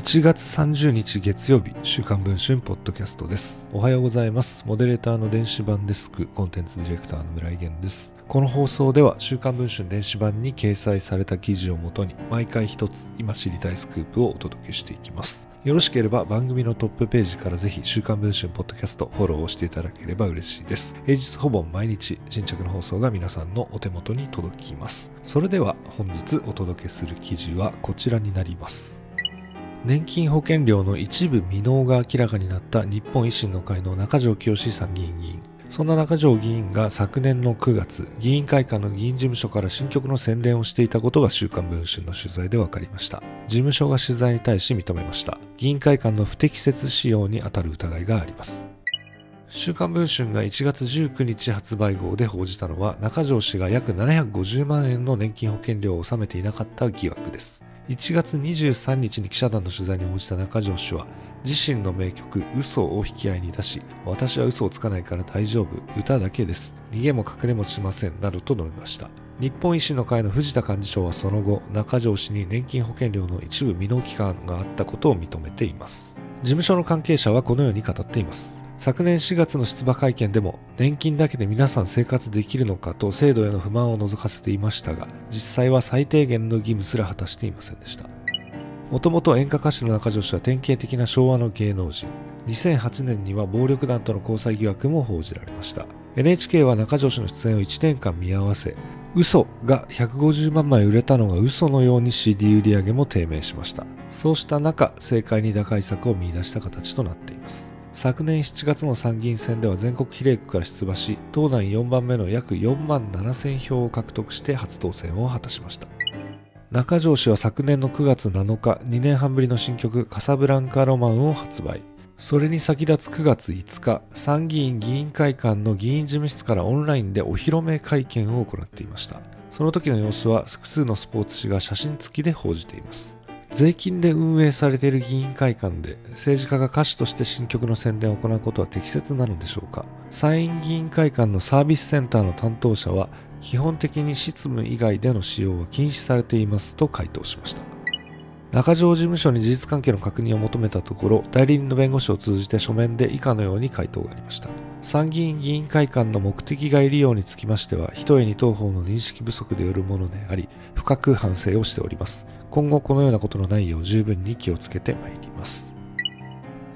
1月30日月曜日週刊文春ポッドキャストです。おはようございます。モデレーターの電子版デスクコンテンツディレクターの村井源です。この放送では週刊文春電子版に掲載された記事をもとに毎回一つ今知りたいスクープをお届けしていきます。よろしければ番組のトップページからぜひ週刊文春ポッドキャストフォローをしていただければ嬉しいです。平日ほぼ毎日新着の放送が皆さんのお手元に届きます。それでは本日お届けする記事はこちらになります。年金保険料の一部未納が明らかになった日本維新の会の中条清参議院議員そんな中条議員が昨年の9月、議員会館の議員事務所から新曲の宣伝をしていたことが週刊文春の取材で分かりました。事務所が取材に対し認めました。議員会館の不適切使用に当たる疑いがあります。週刊文春が1月19日発売号で報じたのは中条氏が約750万円の年金保険料を納めていなかった疑惑です。1月23日に記者団の取材に応じた中条氏は自身の名曲「嘘を引き合いに出し私は嘘をつかないから大丈夫歌だけです。逃げも隠れもしませんなどと述べました。日本維新の会の藤田幹事長はその後中条氏に年金保険料の一部未納期間があったことを認めています。事務所の関係者はこのように語っています。昨年4月の出馬会見でも年金だけで皆さん生活できるのかと制度への不満を覗かせていましたが実際は最低限の義務すら果たしていませんでした。もともと演歌歌手の中条氏は典型的な昭和の芸能人。2008年には暴力団との交際疑惑も報じられました。NHK は中条氏の出演を1年間見合わせ嘘が150万枚売れたのが嘘のように CD 売り上げも低迷しました。そうした中政界に打開策を見出した形となっています。昨年7月の参議院選では全国比例区から出馬し党内4番目の約4万7000票を獲得して初当選を果たしました中条氏は昨年の9月7日、2年半ぶりの新曲カサブランカロマンを発売。それに先立つ9月5日、参議院議員会館の議員事務室からオンラインでお披露目会見を行っていました。その時の様子は複数のスポーツ紙が写真付きで報じています。税金で運営されている議員会館で政治家が歌手として新曲の宣伝を行うことは適切なのでしょうか。参院議員会館のサービスセンターの担当者は基本的に執務以外での使用は禁止されていますと回答しました。中条事務所に事実関係の確認を求めたところ代理人の弁護士を通じて書面で以下のように回答がありました。参議院議員会館の目的外利用につきましては一重に当方の認識不足でよるものであり深く反省をしております。今後このようなことのないよう十分に気をつけてまいります。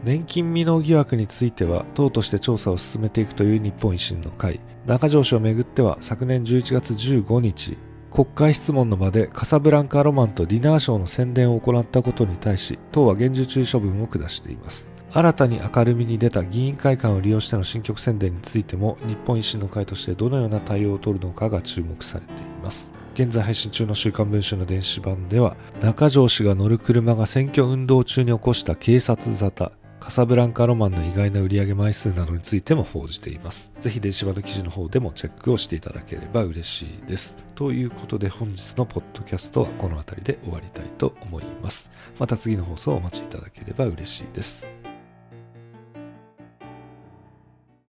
年金未納疑惑については党として調査を進めていくという日本維新の会。中条氏をめぐっては昨年11月15日国会質問の場でカサブランカロマンとディナーショーの宣伝を行ったことに対し党は厳重注意処分を下しています。新たに明るみに出た議員会館を利用しての新曲宣伝についても日本維新の会としてどのような対応を取るのかが注目されています現在配信中の週刊文春の電子版では中条氏が乗る車が選挙運動中に起こした警察沙汰カサブランカロマンの意外な売り上げ枚数などについても報じています。ぜひ電子版の記事の方でもチェックをしていただければ嬉しいです。ということで本日のポッドキャストはこの辺りで終わりたいと思います。また次の放送をお待ちいただければ嬉しいです。